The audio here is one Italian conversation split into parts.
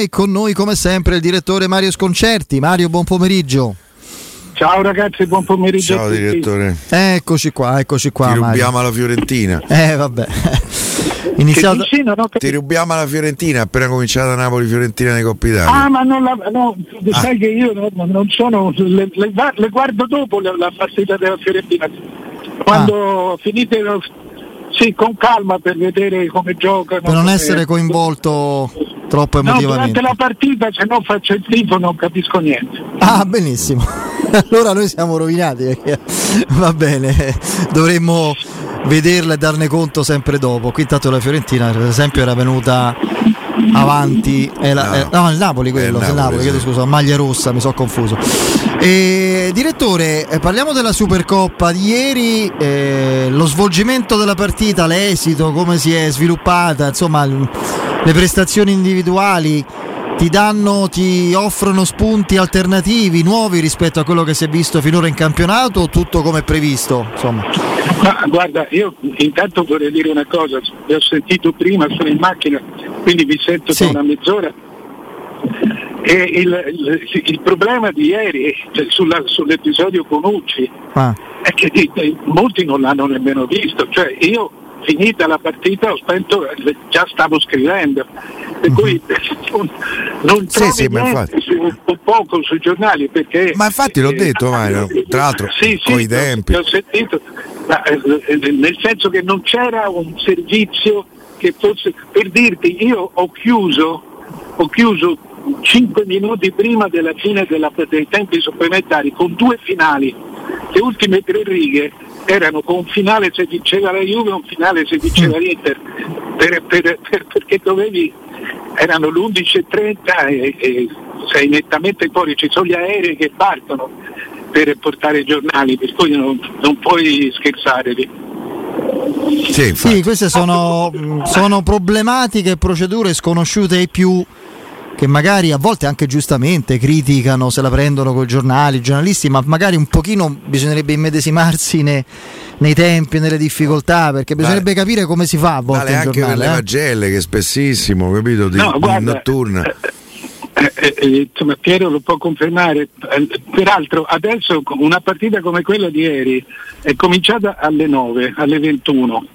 E con noi come sempre il direttore Mario Sconcerti. Mario, buon pomeriggio. Ciao ragazzi, buon pomeriggio. Ciao direttore. Eccoci qua, eccoci qua. Ti Mario. rubiamo la Fiorentina. Eh vabbè. Iniziato... Dici, non ho Ti rubiamo la Fiorentina appena cominciata Napoli-Fiorentina nei Coppa Italia. Ah, ma non la, no, Ah. sai che io no, non sono, le, le le guardo dopo la, la partita della Fiorentina. Quando Ah. finite, sì, con calma per vedere come giocano. Per non essere coinvolto troppo No, emotivamente. durante la partita se no faccio il tifo non capisco niente. Ah, benissimo. allora noi siamo rovinati perché va bene, dovremmo vederla e darne conto sempre dopo. Qui intanto la Fiorentina, per esempio, era venuta avanti. è la- No. è- no, il Napoli quello, il Napoli, chiedo sì. scusa, maglia rossa, mi sono confuso. E, direttore, eh, parliamo della Supercoppa di ieri, eh, lo svolgimento della partita, l'esito, come si è sviluppata, insomma, le prestazioni individuali ti danno, ti offrono spunti alternativi, nuovi rispetto a quello che si è visto finora in campionato o tutto come previsto? Insomma. Ma guarda, io intanto vorrei dire una cosa, vi ho sentito prima, sono in macchina, quindi vi sento Sì. da una mezz'ora. E il, il- il problema di ieri, cioè sulla- sull'episodio con Ucci, Ah, è che molti non l'hanno nemmeno visto, cioè io finita la partita ho spento, già stavo scrivendo, per cui non, non Sì, sì, o poco sui giornali perché... Ma infatti l'ho eh, detto, Mario, tra l'altro, sì, sì, coi tempi. Ho sentito, ma, eh, eh, nel senso che non c'era un servizio che fosse... Per dirti, io ho chiuso, ho chiuso 5 minuti prima della fine della- dei tempi supplementari con due finali. Le ultime tre righe erano con un finale se vinceva la Juve e un finale se vinceva l'Inter, per- per- per- perché dovevi, erano l'11.30 e, e sei nettamente fuori, ci sono gli aerei che partono per portare i giornali, per cui non, non puoi scherzare lì. Sì. Sì, queste sono, mh, sono problematiche e procedure sconosciute ai più che magari a volte anche giustamente criticano, se la prendono con i giornali, i giornalisti, ma magari un pochino bisognerebbe immedesimarsi ne- nei tempi, nelle difficoltà, perché bisognerebbe capire come si fa a volte Vale in anche per giornale. le eh. pagelle che spessissimo, capito, di, No, di guarda, notturna. Eh, eh, eh, insomma, Piero lo può confermare. Eh, Peraltro adesso una partita come quella di ieri è cominciata alle 9, alle 21,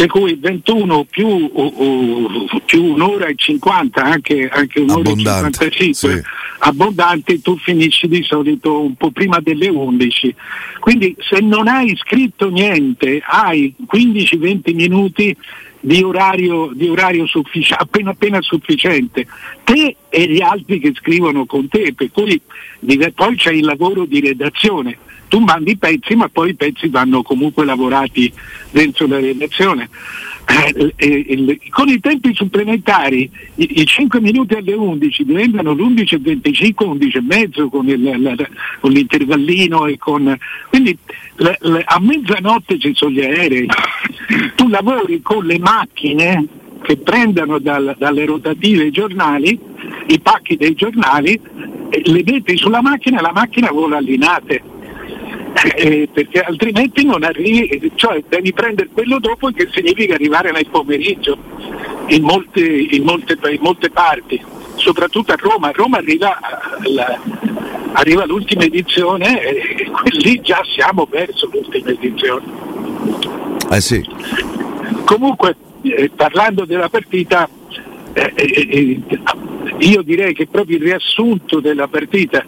per cui 21 più, o- o- più un'ora e 50, anche, anche un'ora Abbondante, e 55 sì. abbondanti, tu finisci di solito un po' prima delle 11. Quindi se non hai scritto niente hai 15-20 minuti di orario, di orario suffici- appena appena sufficiente. Te e gli altri che scrivono con te, per cui poi c'è il lavoro di redazione. Tu mandi i pezzi, ma poi i pezzi vanno comunque lavorati dentro la redazione. Eh, con i tempi supplementari i, i 5 minuti alle 11 diventano l'11 e 25, 11 e mezzo con, il- la- con l'intervallino e con... Quindi la- la- a mezzanotte ci sono gli aerei, tu lavori con le macchine che prendono dal- dalle rotative i giornali, i pacchi dei giornali, le metti sulla macchina e la macchina vola allinate. Eh, perché altrimenti non arrivi, cioè devi prendere quello dopo che significa arrivare nel pomeriggio in molte, in molte, in molte parti, soprattutto a Roma. A Roma arriva, la- arriva l'ultima edizione e lì già siamo verso l'ultima edizione. Eh sì. Comunque, eh, parlando della partita, eh, eh, eh, io direi che proprio il riassunto della partita,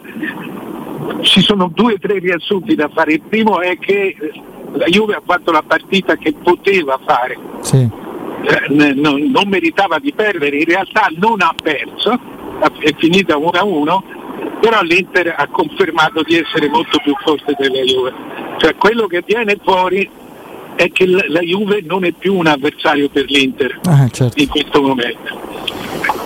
ci sono due o tre riassunti da fare. Il primo è che eh, la Juve ha fatto la partita che poteva fare, Sì. eh, non, non meritava di perdere, in realtà non ha perso, è finita 1-1, però l'Inter ha confermato di essere molto più forte della Juve. Cioè quello che viene fuori è che la la Juve non è più un avversario per l'Inter Ah, certo. in questo momento.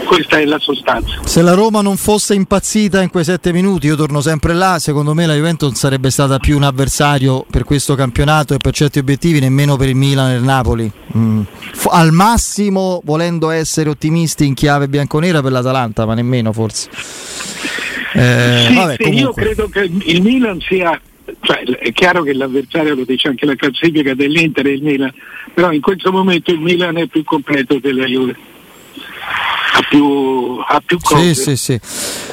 Questa è la sostanza. Se la Roma non fosse impazzita in quei sette minuti, io torno sempre là, secondo me la Juventus non sarebbe stata più un avversario per questo campionato e per certi obiettivi, nemmeno per il Milan e il Napoli. Mm. Al massimo, volendo essere ottimisti in chiave bianconera per l'Atalanta, ma nemmeno forse. Eh, Sì, vabbè, sì, io credo che il Milan sia, cioè, è chiaro che l'avversario lo dice anche la classifica dell'Inter e il Milan, però in questo momento il Milan è più completo della Juve. Ha più, ha più cose. Sì, sì, sì.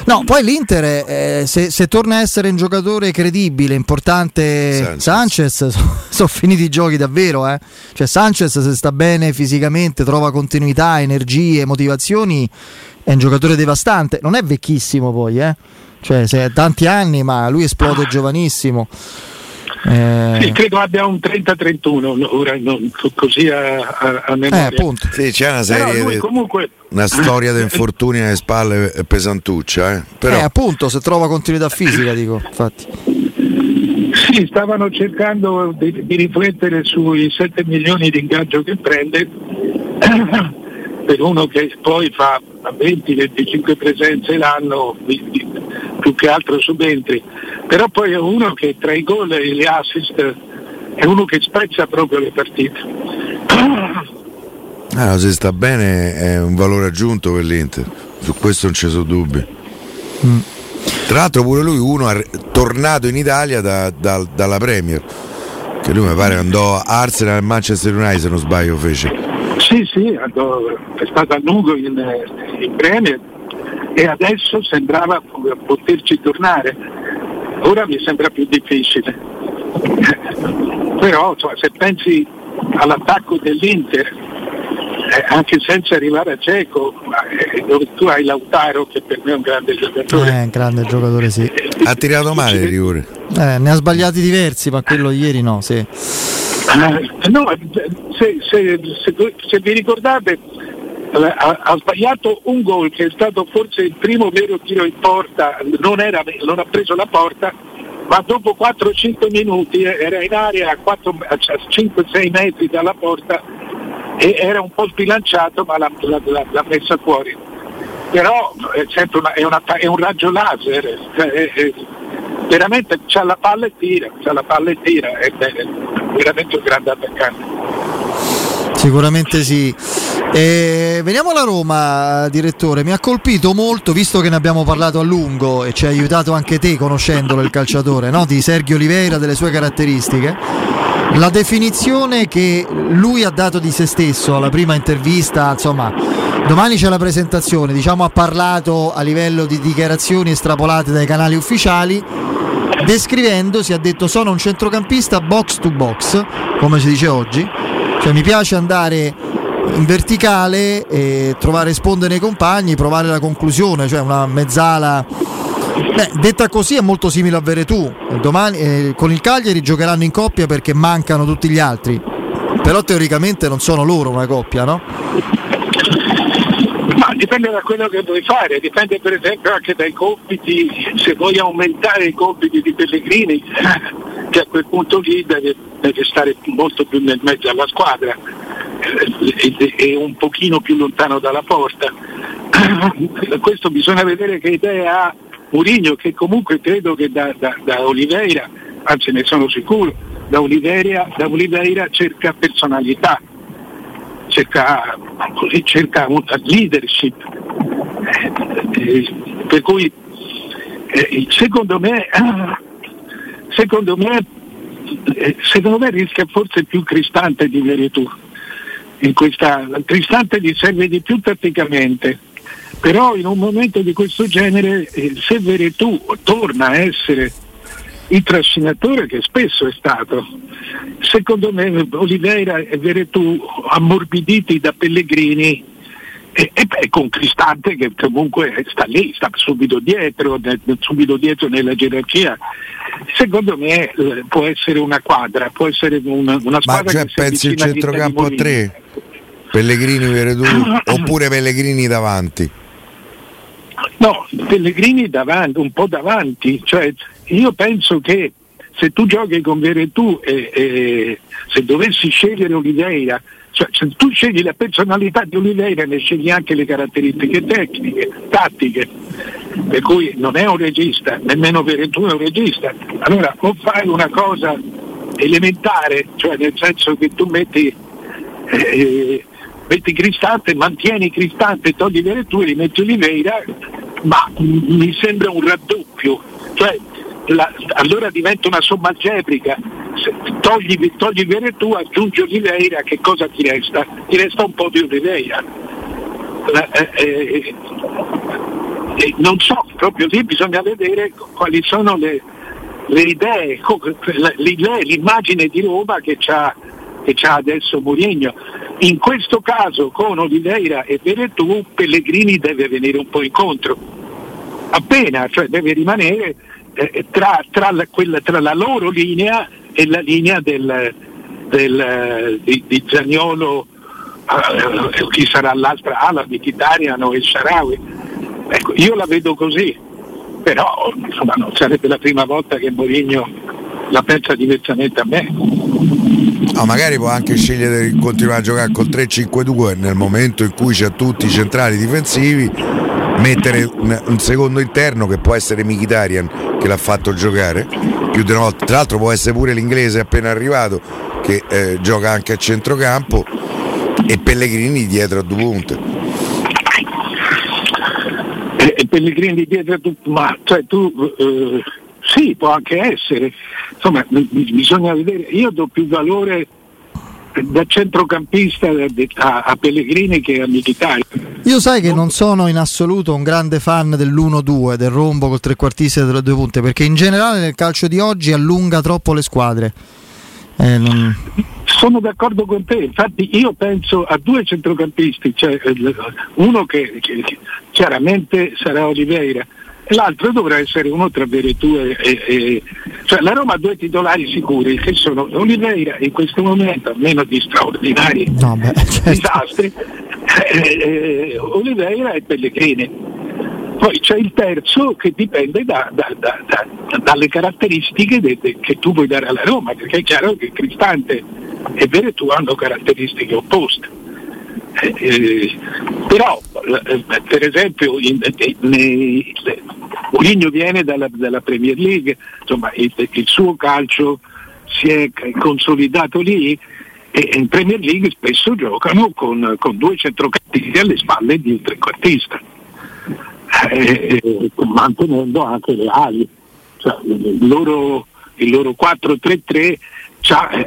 No, poi l'Inter, eh, se, se, torna a essere un giocatore credibile, importante, Sanchez, Sanchez sono, sono finiti i giochi davvero. Eh. Cioè, Sanchez, se sta bene fisicamente, trova continuità, energie, motivazioni, è un giocatore devastante. Non è vecchissimo poi, eh. Cioè, se ha tanti anni, ma lui esplode ah. giovanissimo. Eh... Sì, credo abbia un 30-31, ora non, così a, a, a memoria. Eh, sì, c'è una serie di, comunque... una storia di infortuni alle spalle pesantuccia. Eh. Però... eh, appunto, se trova continuità fisica, dico, infatti. Sì, stavano cercando di, di riflettere sui 7 milioni di ingaggio che prende per uno che poi fa 20-25 presenze l'anno, più che altro subentri, però poi è uno che tra i gol e gli assist è uno che spezza proprio le partite. Ah, se sta bene è un valore aggiunto per l'Inter, su questo non ci sono dubbi. Mm. Tra l'altro pure lui uno è tornato in Italia da, da, dalla Premier, che lui mi pare andò a Arsenal e Manchester United se non sbaglio fece. Sì, sì, è stato a lungo in, in Premier e adesso sembrava poterci tornare. Ora mi sembra più difficile. Però cioè, se pensi all'attacco dell'Inter, eh, anche senza arrivare a Ceco, eh, dove tu hai Lautaro che per me è un grande giocatore. Eh, un grande giocatore, sì. Ha tirato male il rigore. Eh, ne ha sbagliati diversi, ma quello ieri no, sì. Eh, no, se, se, se, se vi ricordate ha, ha, sbagliato un gol che è stato forse il primo vero tiro in porta, non, era, non ha preso la porta, ma dopo 4-5 minuti era in aria a, 5-6 metri dalla porta e era un po' sbilanciato ma l'ha, l'ha, l'ha messa fuori. Però è, una, è, una, è un raggio laser, è, è, veramente c'ha la palla e tira, c'ha la palla e tira, veramente un grande attaccante. Sicuramente sì. E veniamo alla Roma, direttore. Mi ha colpito molto, visto che ne abbiamo parlato a lungo e ci ha aiutato anche te conoscendolo il calciatore, no? di Sergio Oliveira, delle sue caratteristiche. La definizione che lui ha dato di se stesso alla prima intervista, insomma, domani c'è la presentazione, diciamo ha parlato a livello di dichiarazioni estrapolate dai canali ufficiali, descrivendosi ha detto sono un centrocampista box to box, come si dice oggi, cioè, mi piace andare in verticale e trovare sponde nei compagni, provare la conclusione, cioè una mezzala. Beh, detta così è molto simile a Veretù. Domani eh, con il Cagliari giocheranno in coppia perché mancano tutti gli altri. Però teoricamente non sono loro una coppia, no? Dipende da quello che vuoi fare, dipende per esempio anche dai compiti, se vuoi aumentare i compiti di Pellegrini, che a quel punto lì deve deve stare molto più nel mezzo alla squadra eh, e un pochino più lontano dalla porta. Questo bisogna vedere che idea ha Murigno che comunque credo che da, da, da Oliveira, anzi ne sono sicuro, da Oliveira, da Oliveira cerca personalità, cerca, così, cerca una leadership. Eh, per cui eh, secondo me, secondo me eh, secondo me rischia forse più Cristante di Veretù. In questa, Cristante gli serve di più tatticamente, però in un momento di questo genere se Veretù torna a essere il trascinatore che spesso è stato, secondo me Oliveira e Veretù ammorbiditi da Pellegrini e, e beh, con Cristante che comunque sta lì, sta subito dietro, subito dietro nella gerarchia. Secondo me eh, può essere una quadra, può essere una, una squadra. Ma cioè pensi il centrocampo a tre? Pellegrini Veredù oppure Pellegrini davanti? No, Pellegrini davanti, un po' davanti, cioè, io penso che se tu giochi con Veretù e, e se dovessi scegliere Oliveira cioè, se tu scegli la personalità di Oliveira ne scegli anche le caratteristiche tecniche, tattiche, per cui non è un regista, nemmeno Veretù è un regista. Allora o fai una cosa elementare, cioè nel senso che tu metti, eh, metti Cristante, mantieni Cristante, togli Veretù e rimetti Oliveira, ma mi sembra un raddoppio. Cioè, la, allora diventa una somma algebrica. Se togli, togli Veretù, aggiungi Oliveira, che cosa ti resta? Ti resta un po' di Oliveira. eh, eh, eh, non so, proprio lì bisogna vedere quali sono le, le idee, l'idea, l'immagine di Roma che ha che c'ha adesso Mourinho. In questo caso con Oliveira e Veretù Pellegrini deve venire un po' incontro, appena, cioè deve rimanere eh, tra, tra, la, quella, tra, la, loro linea e la linea del, del, di, di Zagnolo, eh, chi sarà l'altra ala di Kitarian o il Sharawi. Ecco, io la vedo così, però insomma, non sarebbe la prima volta che Mourinho la pensa diversamente a me. No, magari può anche scegliere di continuare a giocare col 3-5-2 nel momento in cui c'è tutti i centrali difensivi, mettere un, un secondo interno che può essere Mkhitaryan che l'ha fatto giocare più di una volta. Tra l'altro può essere pure l'inglese appena arrivato che eh, gioca anche a centrocampo e Pellegrini dietro a due punte. E Pellegrini dietro a due ma cioè tu eh sì, può anche essere. Insomma, bisogna vedere. Io do più valore da centrocampista a, Pellegrini che a Militari. Io sai che non sono in assoluto un grande fan dell'1-2, del rombo col trequartista e delle due punte, perché in generale nel calcio di oggi allunga troppo le squadre. Eh, non... Sono d'accordo con te, infatti io penso a due centrocampisti, cioè uno che, che chiaramente sarà Oliveira, l'altro dovrà essere uno tra Veretù e, e, e, cioè la Roma ha due titolari sicuri che sono Oliveira in questo momento a meno di straordinari no, beh, certo. disastri eh, eh, Oliveira e Pellegrini poi c'è il terzo che dipende da, da, da, dalle caratteristiche de, de, che tu vuoi dare alla Roma perché è chiaro che Cristante e Veretù hanno caratteristiche opposte eh, eh, però eh, per esempio in, nei, Mourinho viene dalla, dalla, Premier League, insomma il, il, suo calcio si è consolidato lì e in Premier League spesso giocano con, con due centrocampisti alle spalle di un trequartista, eh, eh, mantenendo anche le ali. Cioè, il, loro, il loro 4-3-3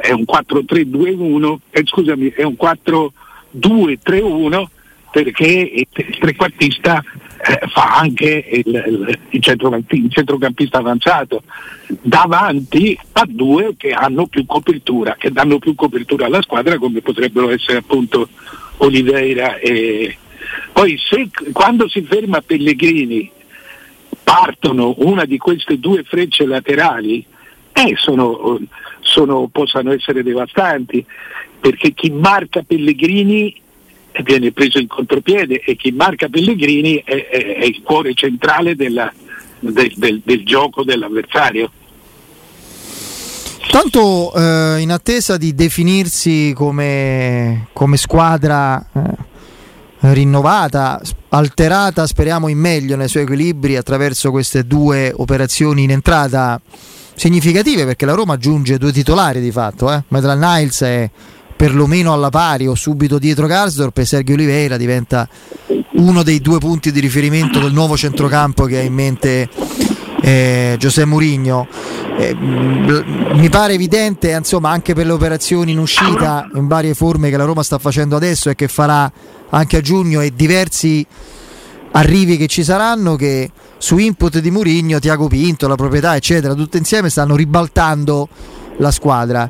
è un 4-3-2-1, eh, scusami, è un 4-2-3-1 perché il trequartista eh, fa anche il, il, centrocampista, il, centrocampista avanzato. Davanti a due che hanno più copertura, che danno più copertura alla squadra come potrebbero essere appunto Oliveira e poi se, quando si ferma Pellegrini partono una di queste due frecce laterali eh, sono, sono, possono essere devastanti perché chi marca Pellegrini viene preso in contropiede e chi marca Pellegrini è, è, è il cuore centrale della, del, del, del, gioco dell'avversario. Tanto eh, in attesa di definirsi come, come squadra eh, rinnovata, alterata, speriamo in meglio nei suoi equilibri attraverso queste due operazioni in entrata significative perché la Roma aggiunge due titolari di fatto, eh? Maitland Niles e perlomeno alla pari o subito dietro Garsdorp e Sergio Oliveira diventa uno dei due punti di riferimento del nuovo centrocampo che ha in mente eh, Giuseppe Murigno. Eh, mi pare evidente, insomma, anche per le operazioni in uscita in varie forme che la Roma sta facendo adesso e che farà anche a giugno e diversi arrivi che ci saranno che su input di Murigno, Tiago Pinto, la proprietà, eccetera, tutte insieme stanno ribaltando la squadra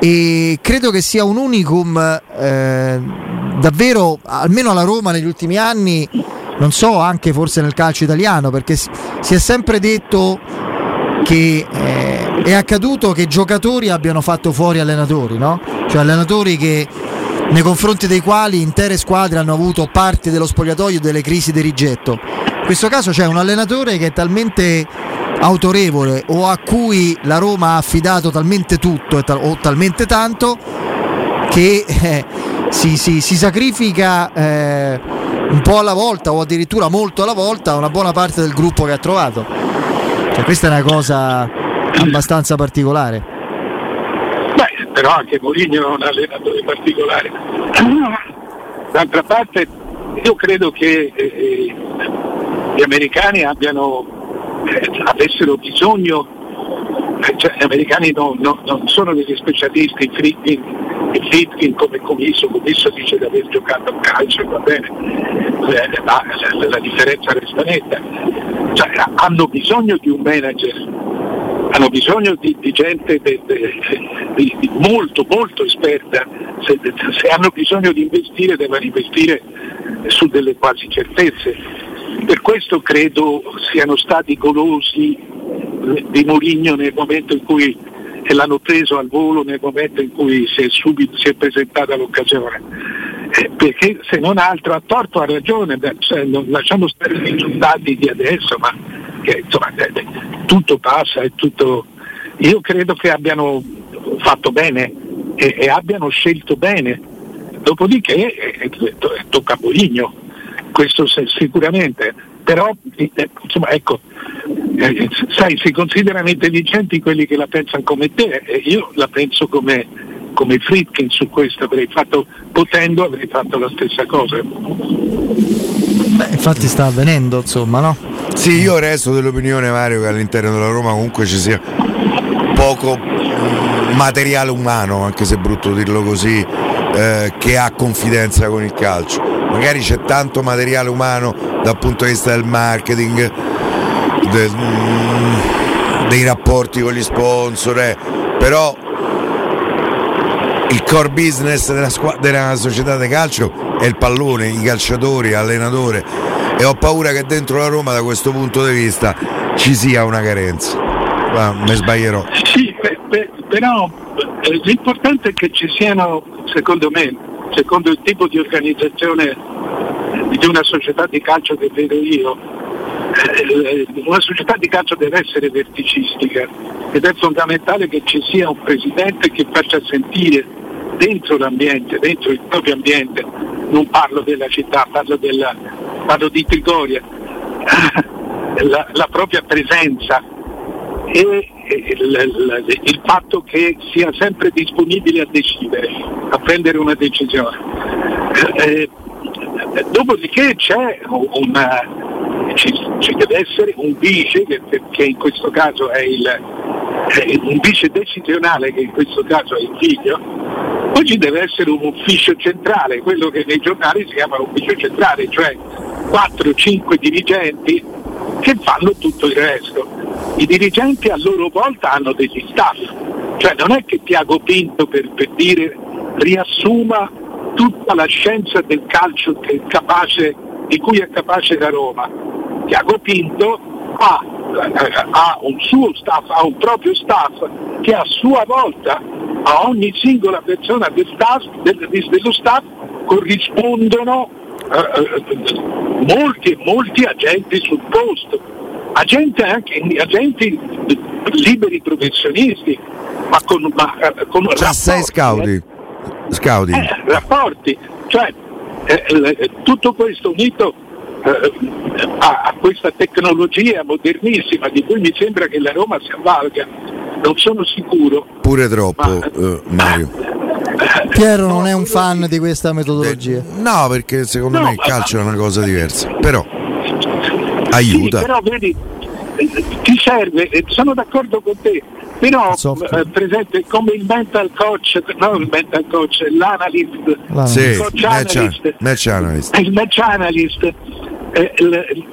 e credo che sia un unicum eh, davvero, almeno alla Roma negli ultimi anni, non so, anche forse nel calcio italiano, perché si è sempre detto che eh, è accaduto che giocatori abbiano fatto fuori allenatori, no? Cioè allenatori che nei confronti dei quali intere squadre hanno avuto parte dello spogliatoio delle crisi di rigetto. In questo caso c'è un allenatore che è talmente autorevole o a cui la Roma ha affidato talmente tutto o talmente tanto che eh, si, si, si, sacrifica eh, un po' alla volta o addirittura molto alla volta una buona parte del gruppo che ha trovato. Cioè, questa è una cosa abbastanza particolare. Beh, però anche Mourinho è un allenatore particolare. D'altra parte io credo che eh, eh gli americani abbiano avessero bisogno, eh, cioè, gli americani no, no, non sono degli specialisti in, e Fitkin come commesso, commesso dice di aver giocato a calcio, va bene, eh, ma la, la differenza resta netta. Cioè, hanno bisogno di un manager, hanno bisogno di, di gente de, de, di molto molto esperta, se, se hanno bisogno di investire devono investire su delle quasi certezze. Per questo credo siano stati golosi di Mourinho nel momento in cui l'hanno preso al volo nel momento in cui si è, subito, si è presentata l'occasione. Eh, perché se non altro ha torto ha ragione, cioè, non, lasciamo stare i risultati di adesso, ma che, insomma, eh, eh, tutto passa e tutto. Io credo che abbiano fatto bene e, e abbiano scelto bene. Dopodiché eh, eh tocca a Boligno, questo sicuramente, però insomma, ecco, eh, sai, si considerano intelligenti quelli che la pensano come te e io la penso come, come Friedkin su questo, avrei fatto, potendo avrei fatto la stessa cosa. Beh, infatti sta avvenendo, insomma, no? Sì, io resto dell'opinione Mario che all'interno della Roma comunque ci sia poco materiale umano, anche se è brutto dirlo così, eh, che ha confidenza con il calcio. Magari c'è tanto materiale umano dal punto di vista del marketing, del, mm, dei rapporti con gli sponsor, eh. però il core business della, squ- della società di calcio è il pallone, i calciatori, l'allenatore e ho paura che dentro la Roma da questo punto di vista ci sia una carenza. Ma mi sbaglierò. Sì, però eh, l'importante è che ci siano, secondo me, secondo il tipo di organizzazione di una società di calcio che vedo io, eh, una società di calcio deve essere verticistica ed è fondamentale che ci sia un presidente che faccia sentire dentro l'ambiente, dentro il proprio ambiente, non parlo della città, parlo, della, parlo di Trigoria, la, la propria presenza. E il, il, fatto che sia sempre disponibile a decidere, a prendere una decisione. Eh, eh dopodiché una, ci, ci, deve essere un vice, che, che in questo caso è, il, un vice decisionale, che in questo caso è il figlio, poi ci deve essere un ufficio centrale, quello che nei giornali si chiama ufficio centrale, cioè 4-5 dirigenti che fanno tutto il resto i dirigenti a loro volta hanno degli staff, cioè non è che Tiago Pinto per, per dire riassuma tutta la scienza del calcio capace, di cui è capace la Roma. Tiago Pinto ha, ha, un suo staff, ha un proprio staff che a sua volta a ogni singola persona del staff, del, dello staff corrispondono eh, eh molti molti agenti sul posto agenti, anche, agenti liberi professionisti, ma con, ma, eh, con Già sei scouti. scouti. Eh, rapporti, cioè eh, tutto questo unito eh, a, a, questa tecnologia modernissima di cui mi sembra che la Roma si avvalga, non sono sicuro. Pure troppo, ma, Mario. Piero non è un fan di questa metodologia. no, perché secondo no, me il calcio è una cosa diversa. Però aiuta. Sì, però vedi, ti serve, sono d'accordo con te, però eh, per esempio come il mental coach, non il mental coach, l'analyst, sì, il coach match analyst, match analyst. il match analyst eh, l-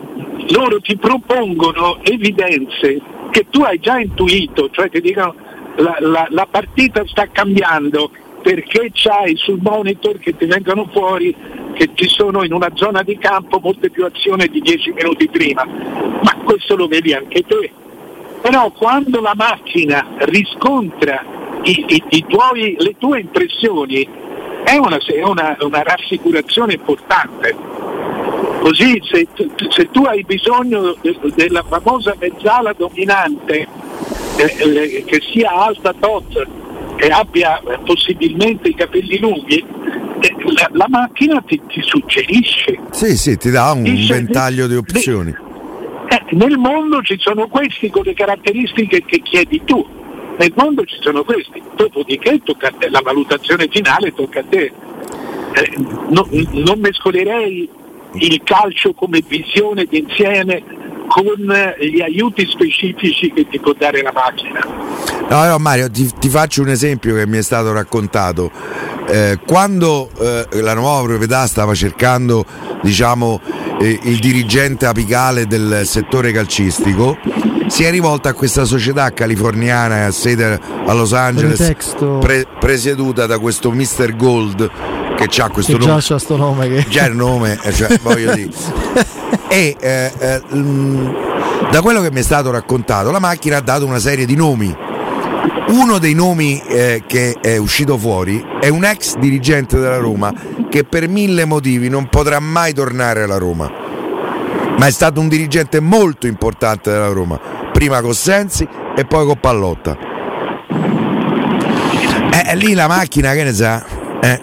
loro ti propongono evidenze che tu hai già intuito, cioè ti dicono la, la, la partita sta cambiando perché c'hai sul monitor che ti vengono fuori che ci sono in una zona di campo molte più azioni di dieci minuti prima, ma questo lo vedi anche te. Però quando la macchina riscontra i, i, i tuoi, le tue impressioni è una, una, una rassicurazione importante. Così se, se, tu hai bisogno de, della famosa mezzala dominante eh, eh, che sia alta tot e abbia eh, possibilmente i capelli lunghi, la, la macchina ti, ti, suggerisce. Sì, sì, ti dà un Dice, ventaglio di opzioni. Eh, nel mondo ci sono questi con le caratteristiche che chiedi tu. Nel mondo ci sono questi, dopodiché te, la valutazione finale tocca a te. Eh, no, non mescolerei il calcio come visione d'insieme con gli aiuti specifici che ti può dare la macchina. No, no, Mario, ti, ti, faccio un esempio che mi è stato raccontato. Eh, quando eh, la nuova proprietà stava cercando diciamo, eh, il dirigente apicale del settore calcistico, si è rivolta a questa società californiana a sede a Los Angeles, pre- presieduta da questo Mr. Gold che ha questo che nome. Già c'ha nome che... Già il nome, eh, cioè, voglio dire. e eh, eh, da quello che mi è stato raccontato, la macchina ha dato una serie di nomi. Uno dei nomi eh, che è uscito fuori è un ex dirigente della Roma che per mille motivi non potrà mai tornare alla Roma. Ma è stato un dirigente molto importante della Roma, prima con Sensi e poi con Pallotta. Eh, lì la macchina, che ne sa? Eh.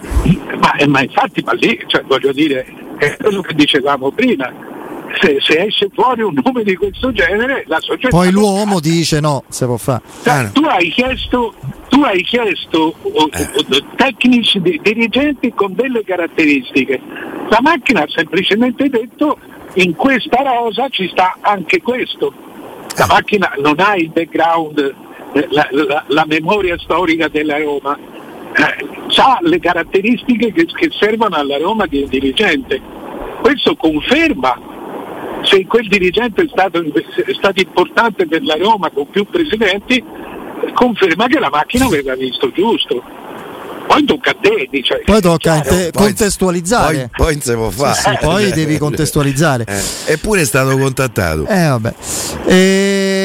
Ma, eh, ma, infatti, ma lì, cioè, voglio dire, è quello che dicevamo prima. Se, se, esce fuori un nome di questo genere, la società. Poi l'uomo dice no, se può fare. Cioè, tu hai chiesto, tu hai chiesto uh, uh, tecnici, di, dirigenti con delle caratteristiche. La macchina ha semplicemente detto in questa rosa ci sta anche questo. La macchina non ha il background, la, la, la memoria storica della Roma, eh, ha le caratteristiche che, che, servono alla Roma di un dirigente. Questo conferma se quel dirigente è stato, è stato importante per la Roma con più presidenti, conferma che la macchina aveva visto giusto poi tocca a te. Dice, poi tocca te contestualizzare. Poi, poi, poi, fa. Sì, sì, poi devi contestualizzare. Eh, eppure è stato contattato. Eh, vabbè.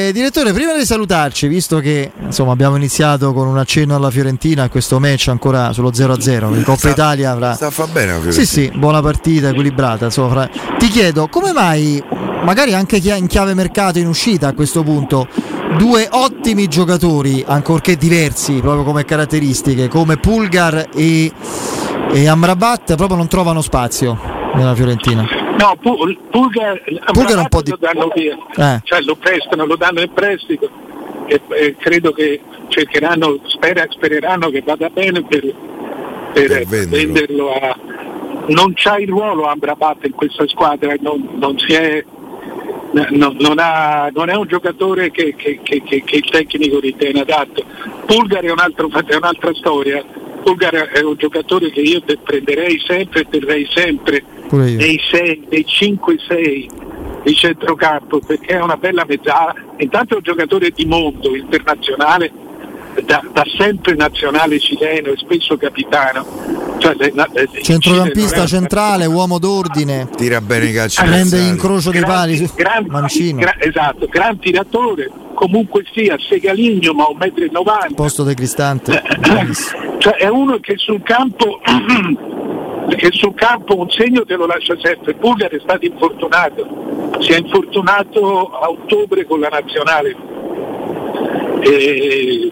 Eh, direttore, prima di salutarci, visto che insomma, abbiamo iniziato con un accenno alla Fiorentina, questo match ancora sullo 0-0, in Coppa sta, Italia avrà... Sta fa bene la Sì, sì, buona partita, equilibrata. Insomma, fra... Ti chiedo, come mai, magari anche in chiave mercato in uscita a questo punto, due ottimi giocatori, ancorché diversi proprio come caratteristiche, come Pulgar e, e Amrabat, proprio non trovano spazio nella Fiorentina. No, Pul- Pulgar, Pulgar un po' di... lo danno via, eh. cioè lo prestano, lo danno in prestito e eh, credo che cercheranno, spera, spereranno che vada bene per, per, per venderlo. venderlo a... Non c'ha il ruolo Amrabat in questa squadra, non, non si è no, non, ha, non, è un giocatore che, che, che, che, il tecnico ritiene adatto. Pulgar è, un altro, è un'altra storia. Pulgar è un giocatore che io prenderei sempre e terrei sempre nei 6, nei 5-6 di centrocampo perché è una bella mezzala. Intanto è un giocatore di mondo internazionale da, da, sempre nazionale cileno e spesso capitano. Cioè, le, le, Centrocampista centrale, uomo d'ordine. Tira bene i calci. Prende incrocio dei pali. Gran, Mancino. Gran, esatto, gran tiratore, comunque sia Segaligno ma 1,90 m. Posto di Cristante. cioè è uno che sul campo che sul campo un segno te lo lascia sempre. Pulgar è stato infortunato, si è infortunato a ottobre con la nazionale. E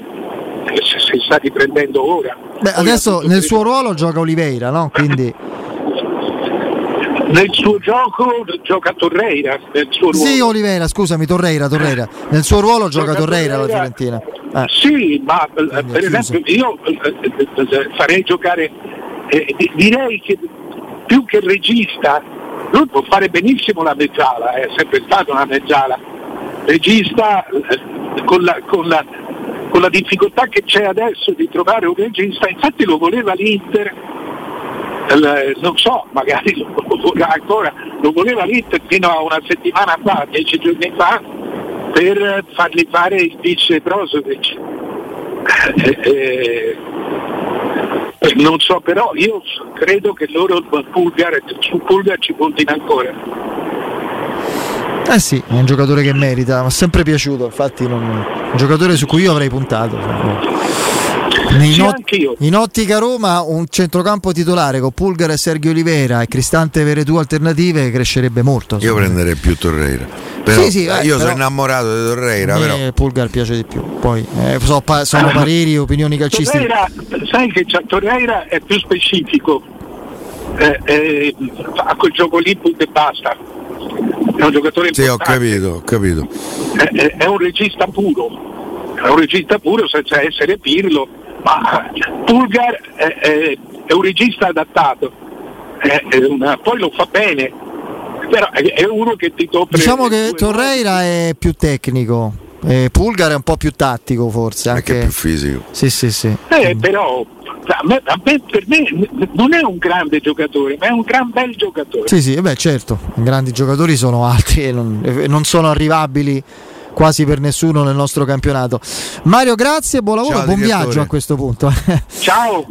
si sta riprendendo ora. Beh, adesso nel suo ruolo gioca Oliveira, no? Quindi... Nel suo gioco gioca Torreira. Nel suo ruolo. Sì, Oliveira, scusami, Torreira, Torreira. Nel suo ruolo gioca, gioca Torreira, la Fiorentina. Eh. Sì, ma Quindi eh, per esempio io eh, farei giocare, eh, direi che più che regista, lui può fare benissimo la mezzala, è sempre stata una mezzala. Regista con la, con la con la difficoltà che c'è adesso di trovare un regista, infatti lo voleva l'Inter, eh, non so, magari lo, ancora, lo voleva l'Inter fino a una settimana fa, dieci giorni fa, per fargli fare il vice Brozovic. Eh, eh, eh, non so però, io credo che loro Pulgar, su Pulgar ci puntino ancora. Eh sì, è un giocatore che merita, mi è sempre piaciuto, infatti non... un giocatore su cui io avrei puntato. In, ot- in, ottica Roma un centrocampo titolare con Pulgar e Sergio Olivera e Cristante Veretù alternative crescerebbe molto. Io prenderei più Torreira. Però, sì, sì, eh, io sono innamorato di Torreira. Però. Pulgar piace di più. Poi eh, so, pa- sono pareri, opinioni calcistiche. Torreira, sai che Torreira è più specifico. Eh, eh, a quel gioco lì punto e basta è un giocatore importante. Sì, ho capito, ho capito. È, è, è, un regista puro, è un regista puro senza essere Pirlo, ma Pulgar è, è un regista adattato, una, poi lo fa bene, però è, uno che ti tocca. Diciamo che Torreira è più tecnico. Eh, Pulgar è un po' più tattico forse. Anche, anche più fisico. Sì, sì, sì. Eh, però a me, a me, per me non è un grande giocatore, ma è un gran bel giocatore. Sì, sì, beh, certo, i grandi giocatori sono altri e non, non sono arrivabili quasi per nessuno nel nostro campionato. Mario, grazie, buon lavoro, Ciao, buon direttore. viaggio a questo punto. Ciao.